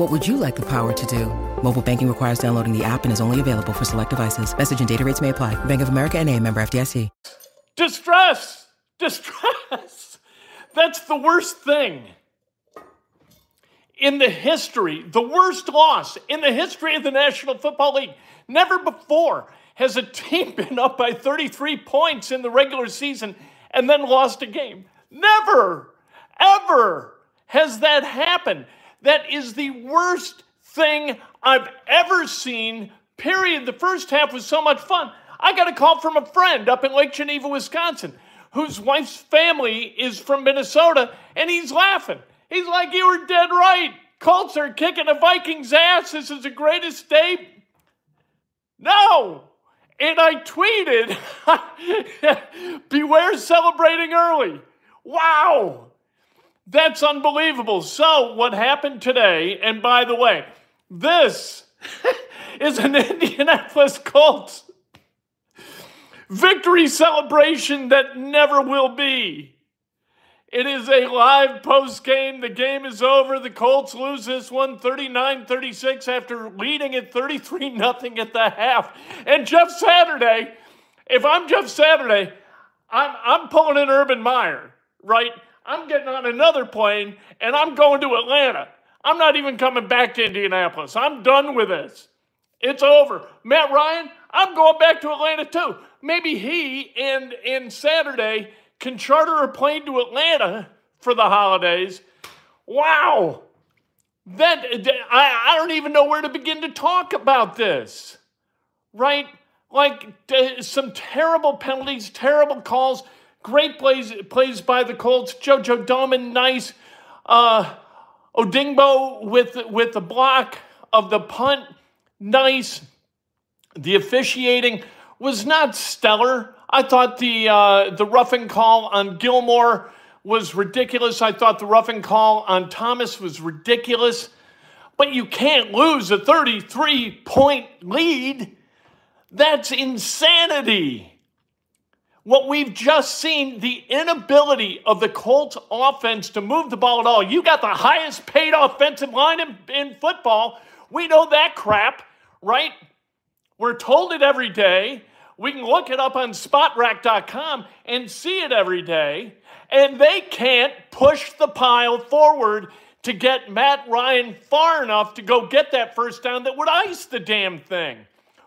What would you like the power to do? Mobile banking requires downloading the app and is only available for select devices. Message and data rates may apply. Bank of America and a member FDIC. Distress! Distress! That's the worst thing. In the history, the worst loss in the history of the National Football League. Never before has a team been up by 33 points in the regular season and then lost a game. Never, ever has that happened. That is the worst thing I've ever seen, period. The first half was so much fun. I got a call from a friend up in Lake Geneva, Wisconsin, whose wife's family is from Minnesota, and he's laughing. He's like, You were dead right. Colts are kicking the Vikings' ass. This is the greatest day. No. And I tweeted, Beware celebrating early. Wow. That's unbelievable. So, what happened today, and by the way, this is an Indianapolis Colts victory celebration that never will be. It is a live post game. The game is over. The Colts lose this one 39 36 after leading at 33 0 at the half. And Jeff Saturday, if I'm Jeff Saturday, I'm, I'm pulling in Urban Meyer, right? I'm getting on another plane and I'm going to Atlanta. I'm not even coming back to Indianapolis. I'm done with this. It's over. Matt Ryan, I'm going back to Atlanta too. Maybe he and, and Saturday can charter a plane to Atlanta for the holidays. Wow. That I, I don't even know where to begin to talk about this. Right? Like some terrible penalties, terrible calls, great plays plays by the Colts. Jojo Domann, nice. Uh, Odeyingbo with with the block of the punt, nice. The officiating was not stellar. I thought the uh, the roughing call on Gilmore was ridiculous. I thought the roughing call on Thomas was ridiculous. But you can't lose a 33 point lead. That's insanity. What we've just seen, the inability of the Colts offense to move the ball at all. You got the highest paid offensive line in, in football. We know that crap, right? We're told it every day. We can look it up on spotrac.com and see it every day. And they can't push the pile forward to get Matt Ryan far enough to go get that first down that would ice the damn thing.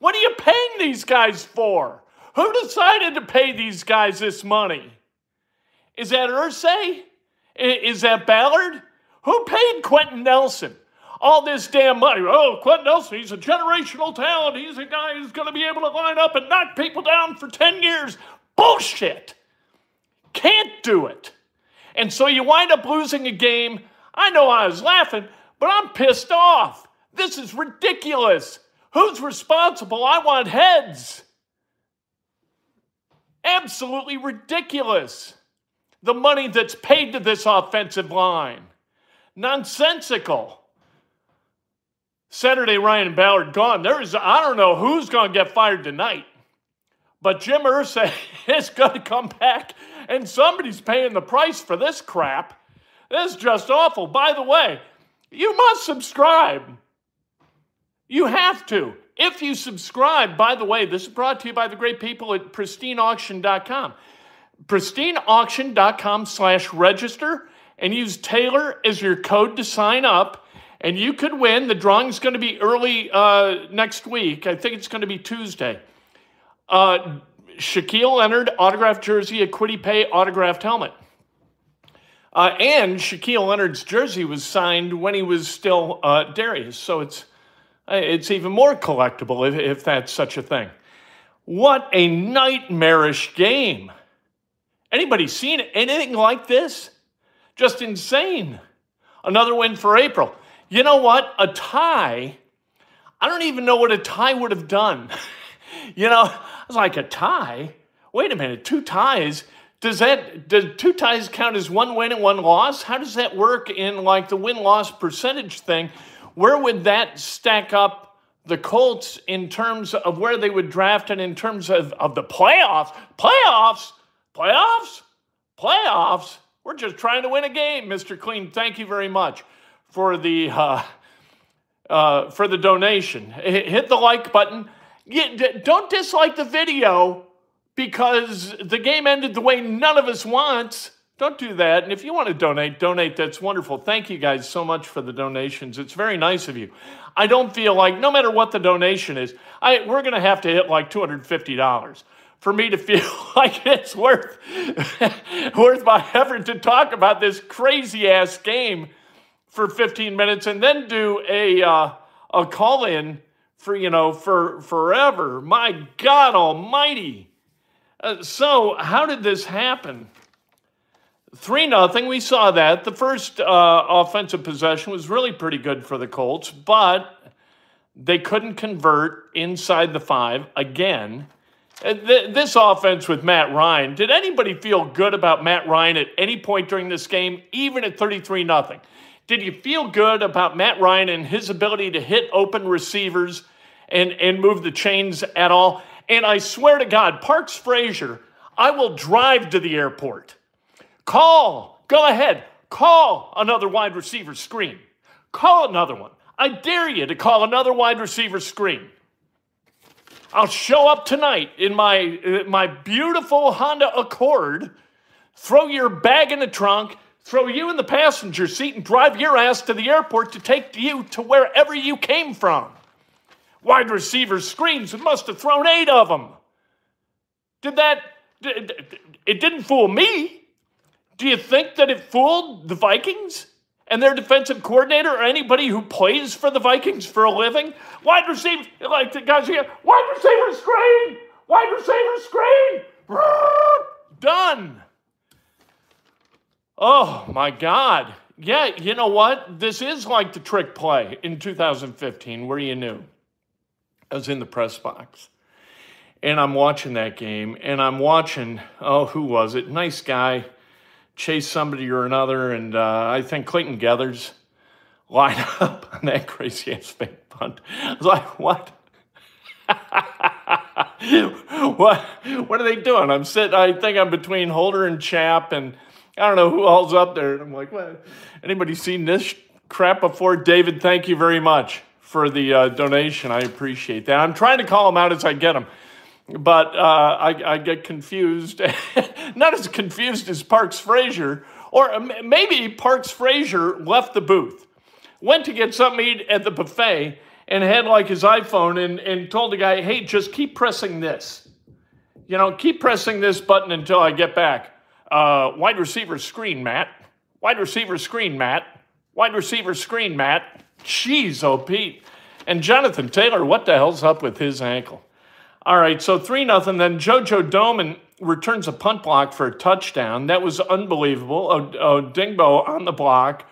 What are you paying these guys for? Who decided to pay these guys this money? Is that Irsay? Is that Ballard? Who paid Quenton Nelson? all this damn money. Oh, Quenton Nelson, he's a generational talent. He's a guy who's going to be able to line up and knock people down for 10 years. Bullshit. Can't do it. And so you wind up losing a game. I know I was laughing, but I'm pissed off. This is ridiculous. Who's responsible? I want heads. Absolutely ridiculous. The money that's paid to this offensive line. Nonsensical. Saturday, Ryan Ballard gone. There is, I don't know who's going to get fired tonight, but Jim Irsay is going to come back, and somebody's paying the price for this crap. This is just awful. By the way, you must subscribe. You have to. If you subscribe, by the way, this is brought to you by the great people at pristineauction.com. Pristineauction.com slash register and use Taylor as your code to sign up and you could win. The drawing's going to be early uh, next week. I think it's going to be Tuesday. Uh, Shaquille Leonard autographed jersey, a Kwity Paye autographed helmet. Uh, and Shaquille Leonard's jersey was signed when he was still uh, Darius, so it's Uh, it's even more collectible if, if that's such a thing. What a nightmarish game! Anybody seen anything like this? Just insane. Another win for April. You know what? A tie. I don't even know what a tie would have done. you know, I was like, a tie? Wait a minute, two ties? Does that does two ties count as one win and one loss? How does that work in like the win loss percentage thing? Where would that stack up the Colts in terms of where they would draft and in terms of, of the playoffs? Playoffs? Playoffs? Playoffs? We're just trying to win a game, Mr. Clean. Thank you very much for the uh, uh, for the donation. Hit the like button. Don't dislike the video because the game ended the way none of us want. Don't do that. And if you want to donate, donate. That's wonderful. Thank you guys so much for the donations. It's very nice of you. I don't feel like, no matter what the donation is, I, we're going to have to hit like $250 for me to feel like it's worth, worth my effort to talk about this crazy ass game for 15 minutes and then do a, uh, a call in for, you know, for forever. My God Almighty. Uh, so, how did this happen? 3 nothing. we saw that. The first uh, offensive possession was really pretty good for the Colts, but they couldn't convert inside the five again. Uh, this offense with Matt Ryan, did anybody feel good about Matt Ryan at any point during this game, even at 33 nothing? Did you feel good about Matt Ryan and his ability to hit open receivers and, and move the chains at all? And I swear to God, Parks Frazier, I will drive to the airport. Call, go ahead, call another wide receiver screen. Call another one. I dare you to call another wide receiver screen. I'll show up tonight in my, my beautiful Honda Accord, throw your bag in the trunk, throw you in the passenger seat, and drive your ass to the airport to take you to wherever you came from wide receiver screens. Must have thrown eight of them. Did that, it didn't fool me. Do you think that it fooled the Vikings and their defensive coordinator or anybody who plays for the Vikings for a living? Wide receiver, like the guys here, wide receiver screen, wide receiver screen, done. Oh my God. Yeah, you know what? This is like the trick play in 2015 where you knew. I was in the press box. And I'm watching that game, and I'm watching, oh, who was it? Nice guy, chase somebody or another, and uh, I think Clayton Geathers line up on that crazy ass fake punt. I was like, what? what what are they doing? I'm sitting I think I'm between Holder and Chap and I don't know who all's up there. And I'm like, what? Anybody seen this crap before? David, thank you very much for the uh, donation. I appreciate that. I'm trying to call them out as I get them, but uh, I, I, get confused. Not as confused as Parks Frazier, or maybe Parks Frazier left the booth, went to get something at the buffet, and had like his iPhone and, and told the guy, hey, just keep pressing this. You know, keep pressing this button until I get back. Uh, wide receiver screen, Matt. Wide receiver screen, Matt. Wide receiver screen, Matt. Jeez, oh Pete. And Jonathan Taylor, what the hell's up with his ankle? All right, so 3 nothing. Then JoJo Domann returns a punt block for a touchdown. That was unbelievable. Odeyingbo on the block.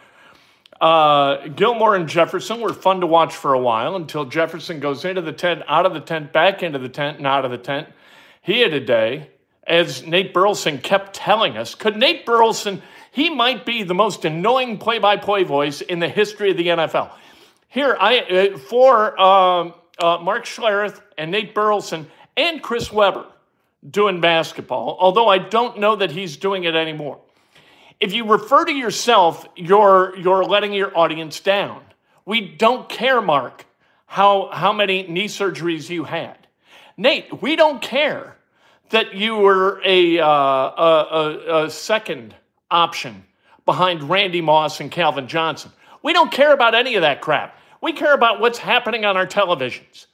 Uh, Gilmore and Jefferson were fun to watch for a while until Jefferson goes into the tent, out of the tent, back into the tent, and out of the tent. He had a day, as Nate Burleson kept telling us. Could Nate Burleson, he might be the most annoying play by play voice in the history of the NFL. Here, I uh, for um, uh, Mark Schlereth and Nate Burleson and Chris Webber doing basketball, although I don't know that he's doing it anymore. If you refer to yourself, you're, you're letting your audience down. We don't care, Mark, how, how many knee surgeries you had. Nate, we don't care that you were a, uh, a, a, a second option behind Randy Moss and Calvin Johnson. We don't care about any of that crap. We care about what's happening on our televisions.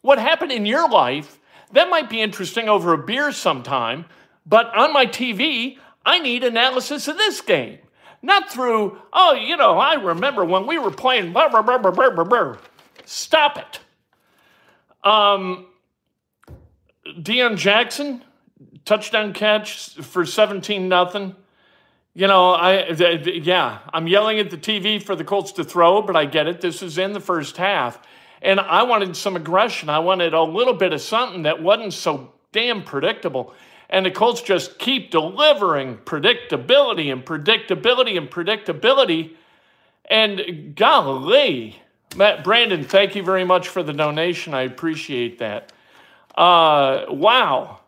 What happened in your life That might be interesting over a beer sometime, but on my TV, I need analysis of this game. Not through, oh, you know, I remember when we were playing blah, blah, blah, blah, blah, blah, blah. Stop it. Um, Deon Jackson, touchdown catch for 17 nothing. You know, I yeah, I'm yelling at the TV for the Colts to throw, but I get it. This is in the first half. And I wanted some aggression. I wanted a little bit of something that wasn't so damn predictable. And the Colts just keep delivering predictability and predictability and predictability. And golly, Matt Brandon, thank you very much for the donation. I appreciate that. Uh, wow.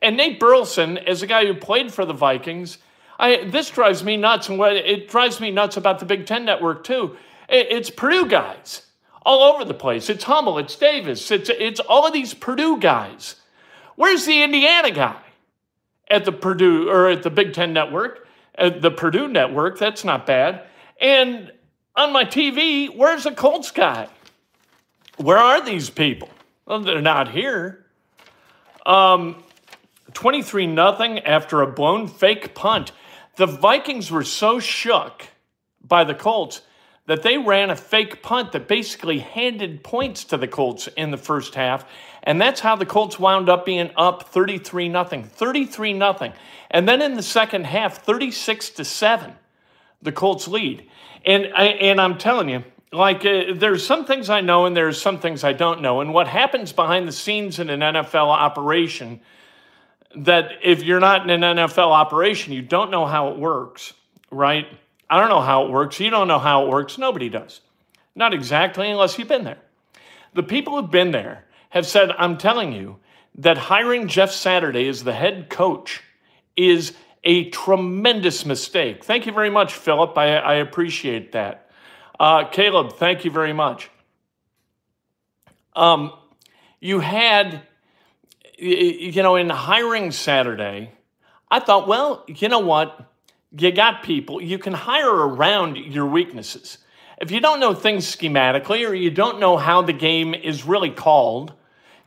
And Nate Burleson, as a guy who played for the Vikings, I, this drives me nuts. And what it drives me nuts about the Big Ten Network, too. It, it's Purdue guys all over the place. It's Hummel, it's Davis, it's, it's all of these Purdue guys. Where's the Indiana guy at the Purdue or at the Big Ten Network, at the Purdue Network? That's not bad. And on my TV, where's the Colts guy? Where are these people? Well, they're not here. Um, 23 nothing after a blown fake punt. The Vikings were so shook by the Colts that they ran a fake punt that basically handed points to the Colts in the first half. And that's how the Colts wound up being up 33 nothing, 33 nothing. And then in the second half, 36 to 7, the Colts lead. And I, and I'm telling you, like uh, there's some things I know and there's some things I don't know. And what happens behind the scenes in an NFL operation that if you're not in an NFL operation, you don't know how it works, right? I don't know how it works. You don't know how it works. Nobody does. Not exactly unless you've been there. The people who've been there have said, I'm telling you that hiring Jeff Saturday as the head coach is a tremendous mistake. Thank you very much, Philip. I, I appreciate that. Uh, Caleb, thank you very much. Um, you had, you know, in hiring Saturday, I thought, well, you know what? You got people, you can hire around your weaknesses. If you don't know things schematically or you don't know how the game is really called,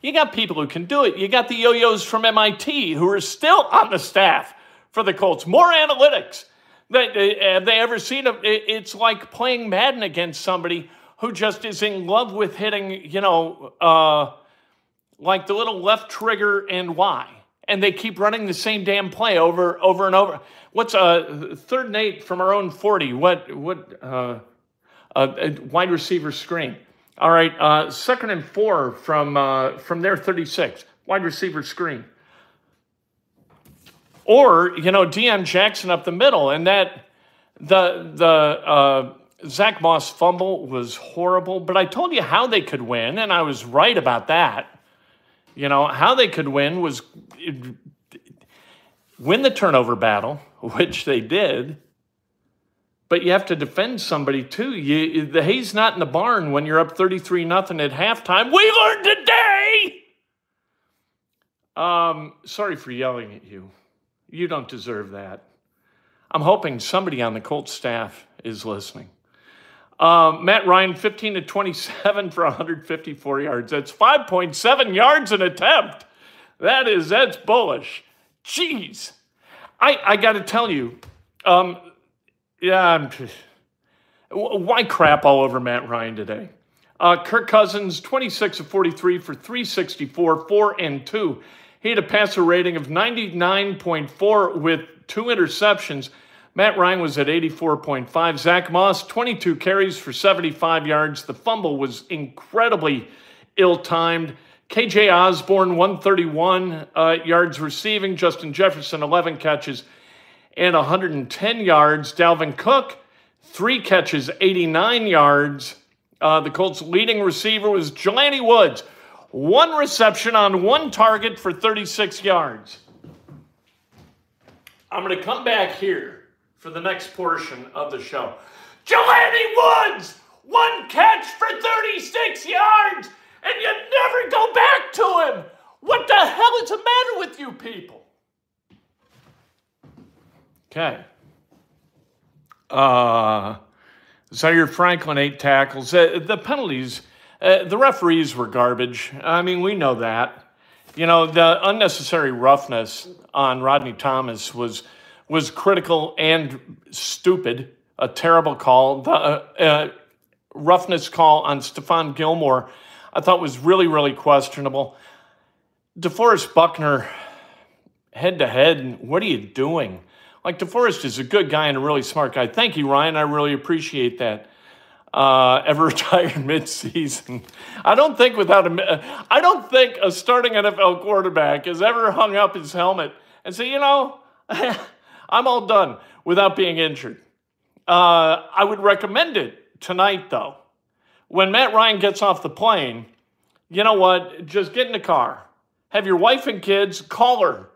you got people who can do it. You got the yo yos from MIT who are still on the staff for the Colts. More analytics. Have they ever seen it? It's like playing Madden against somebody who just is in love with hitting, you know, uh, like the little left trigger and Y. And they keep running the same damn play over, over and over. What's uh, third and eight from our own 40? What, what, uh, uh, wide receiver screen. All right, uh, second and four from, uh, from their 36, wide receiver screen. Or, you know, Deon Jackson up the middle. And that, the, the, uh, Zack Moss fumble was horrible, but I told you how they could win, and I was right about that. You know, how they could win was win the turnover battle, which they did, but you have to defend somebody too. You, the hay's not in the barn when you're up 33 nothing at halftime. We learned today. Um, sorry for yelling at you. You don't deserve that. I'm hoping somebody on the Colts staff is listening. Um, Matt Ryan, 15 to 27 for 154 yards. That's 5.7 yards an attempt. That is, that's bullish. Jeez. I, I got to tell you, um, yeah, I'm, why crap all over Matt Ryan today? Uh, Kirk Cousins, 26 of 43 for 364, 4 and 2. He had a passer rating of 99.4 with two interceptions. Matt Ryan was at 84.5. Zack Moss, 22 carries for 75 yards. The fumble was incredibly ill timed. KJ Osborn, 131 uh, yards receiving. Justin Jefferson, 11 catches and 110 yards. Dalvin Cook, three catches, 89 yards. Uh, the Colts' leading receiver was Jelani Woods, one reception on one target for 36 yards. I'm going to come back here for the next portion of the show. Jelani Woods, one catch for 36 yards, and you never go back to him. What the hell is the matter with you people? Okay. Uh, Zaire Franklin, eight tackles. Uh, the penalties, uh, the referees were garbage. I mean, we know that. You know, the unnecessary roughness on Rodney Thomas was was critical and stupid. A terrible call. The uh, uh, roughness call on Stephon Gilmore, I thought was really, really questionable. DeForest Buckner, head to head, what are you doing? Like DeForest is a good guy and a really smart guy. Thank you, Ryan. I really appreciate that. Uh, ever retired midseason. I don't think without a, I don't think a starting NFL quarterback has ever hung up his helmet and say, you know, I'm all done without being injured. Uh, I would recommend it tonight, though. When Matt Ryan gets off the plane, you know what? Just get in the car, have your wife and kids call her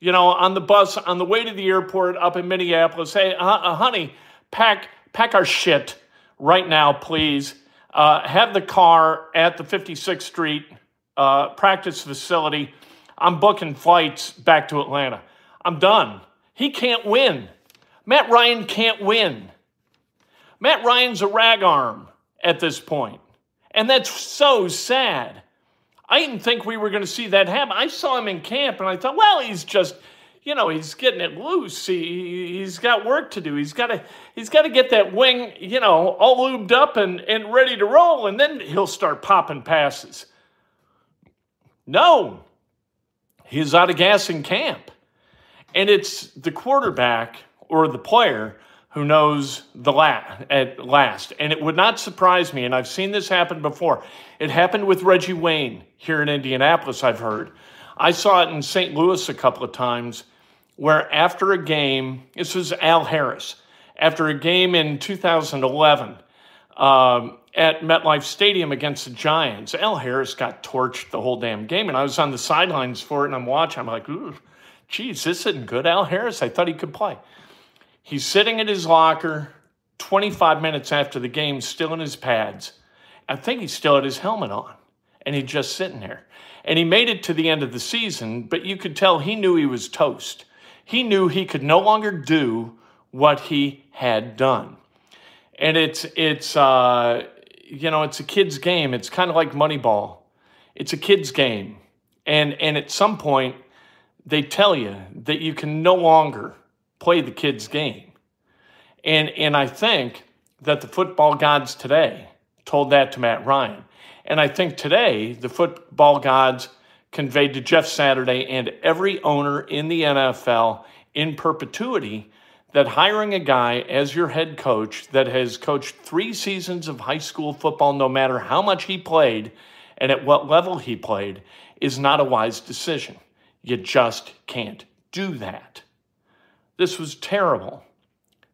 you know, on the bus on the way to the airport up in Minneapolis. Hey, uh, honey, pack pack our shit right now, please. Uh, have the car at the 56th Street uh, practice facility. I'm booking flights back to Atlanta. I'm done. He can't win. Matt Ryan can't win. Matt Ryan's a rag arm at this point, and that's so sad. I didn't think we were going to see that happen. I saw him in camp and I thought, well, he's just, you know, he's getting it loose. He, he's got work to do. He's got to he's got to get that wing, you know, all lubed up and, and ready to roll, and then he'll start popping passes. No, he's out of gas in camp. And it's the quarterback or the player who knows the la- at last. And it would not surprise me, and I've seen this happen before. It happened with Reggie Wayne here in Indianapolis, I've heard. I saw it in St. Louis a couple of times where after a game, this was Al Harris, after a game in 2011 um, at MetLife Stadium against the Giants, Al Harris got torched the whole damn game. And I was on the sidelines for it and I'm watching. I'm like, ooh, geez, this isn't good. Al Harris, I thought he could play. He's sitting in his locker 25 minutes after the game, still in his pads. I think he still had his helmet on, and he's just sitting there. And he made it to the end of the season, but you could tell he knew he was toast. He knew he could no longer do what he had done. And it's it's uh, you know it's a kid's game. It's kind of like Moneyball. It's a kid's game, and and at some point they tell you that you can no longer play the kids' game. And, and I think that the football gods today told that to Matt Ryan. And I think today the football gods conveyed to Jeff Saturday and every owner in the NFL in perpetuity that hiring a guy as your head coach that has coached three seasons of high school football, no matter how much he played and at what level he played, is not a wise decision. You just can't do that. This was terrible.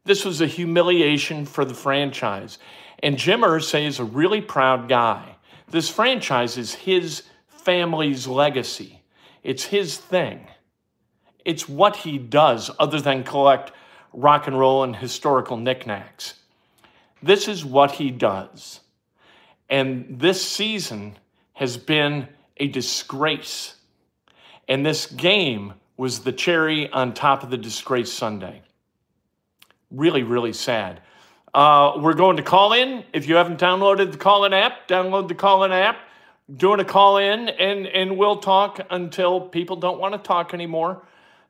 This was a humiliation for the franchise. And Jim Irsay is a really proud guy. This franchise is his family's legacy, it's his thing. It's what he does other than collect rock and roll and historical knickknacks. This is what he does. And this season has been a disgrace. And this game was the cherry on top of the disgrace Sunday. Really, really sad. Uh, we're going to call in. If you haven't downloaded the call in app, download the call in app. Doing a call in, and, and we'll talk until people don't want to talk anymore,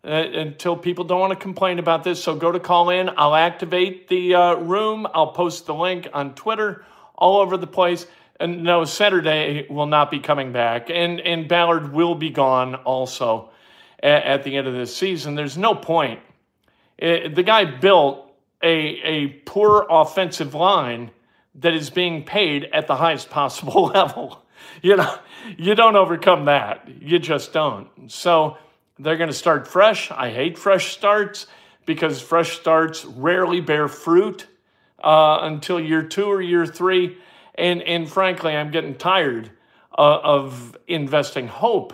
uh, until people don't want to complain about this. So go to call in. I'll activate the uh, room. I'll post the link on Twitter, all over the place. And no, Saturday will not be coming back, and, and Ballard will be gone also at, at the end of this season. There's no point. It, uh, the guy built a, a poor offensive line that is being paid at the highest possible level. You know, you don't overcome that. You just don't. So they're going to start fresh. I hate fresh starts because fresh starts rarely bear fruit uh, until year two or year three. And, and frankly, I'm getting tired uh, of investing hope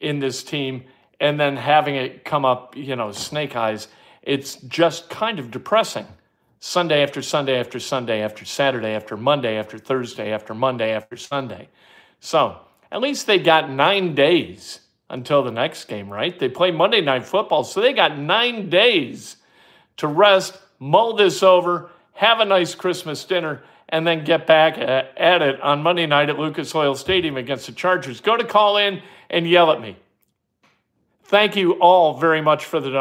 in this team and then having it come up, you know, snake eyes, it's just kind of depressing. Sunday after Sunday after Sunday after Saturday after Monday after Thursday after Monday after Sunday. So at least they got nine days until the next game, right? They play Monday Night Football, so they got nine days to rest, mull this over, have a nice Christmas dinner, and then get back uh, at it on Monday night at Lucas Oil Stadium against the Chargers. Go to call in and yell at me. Thank you all very much for the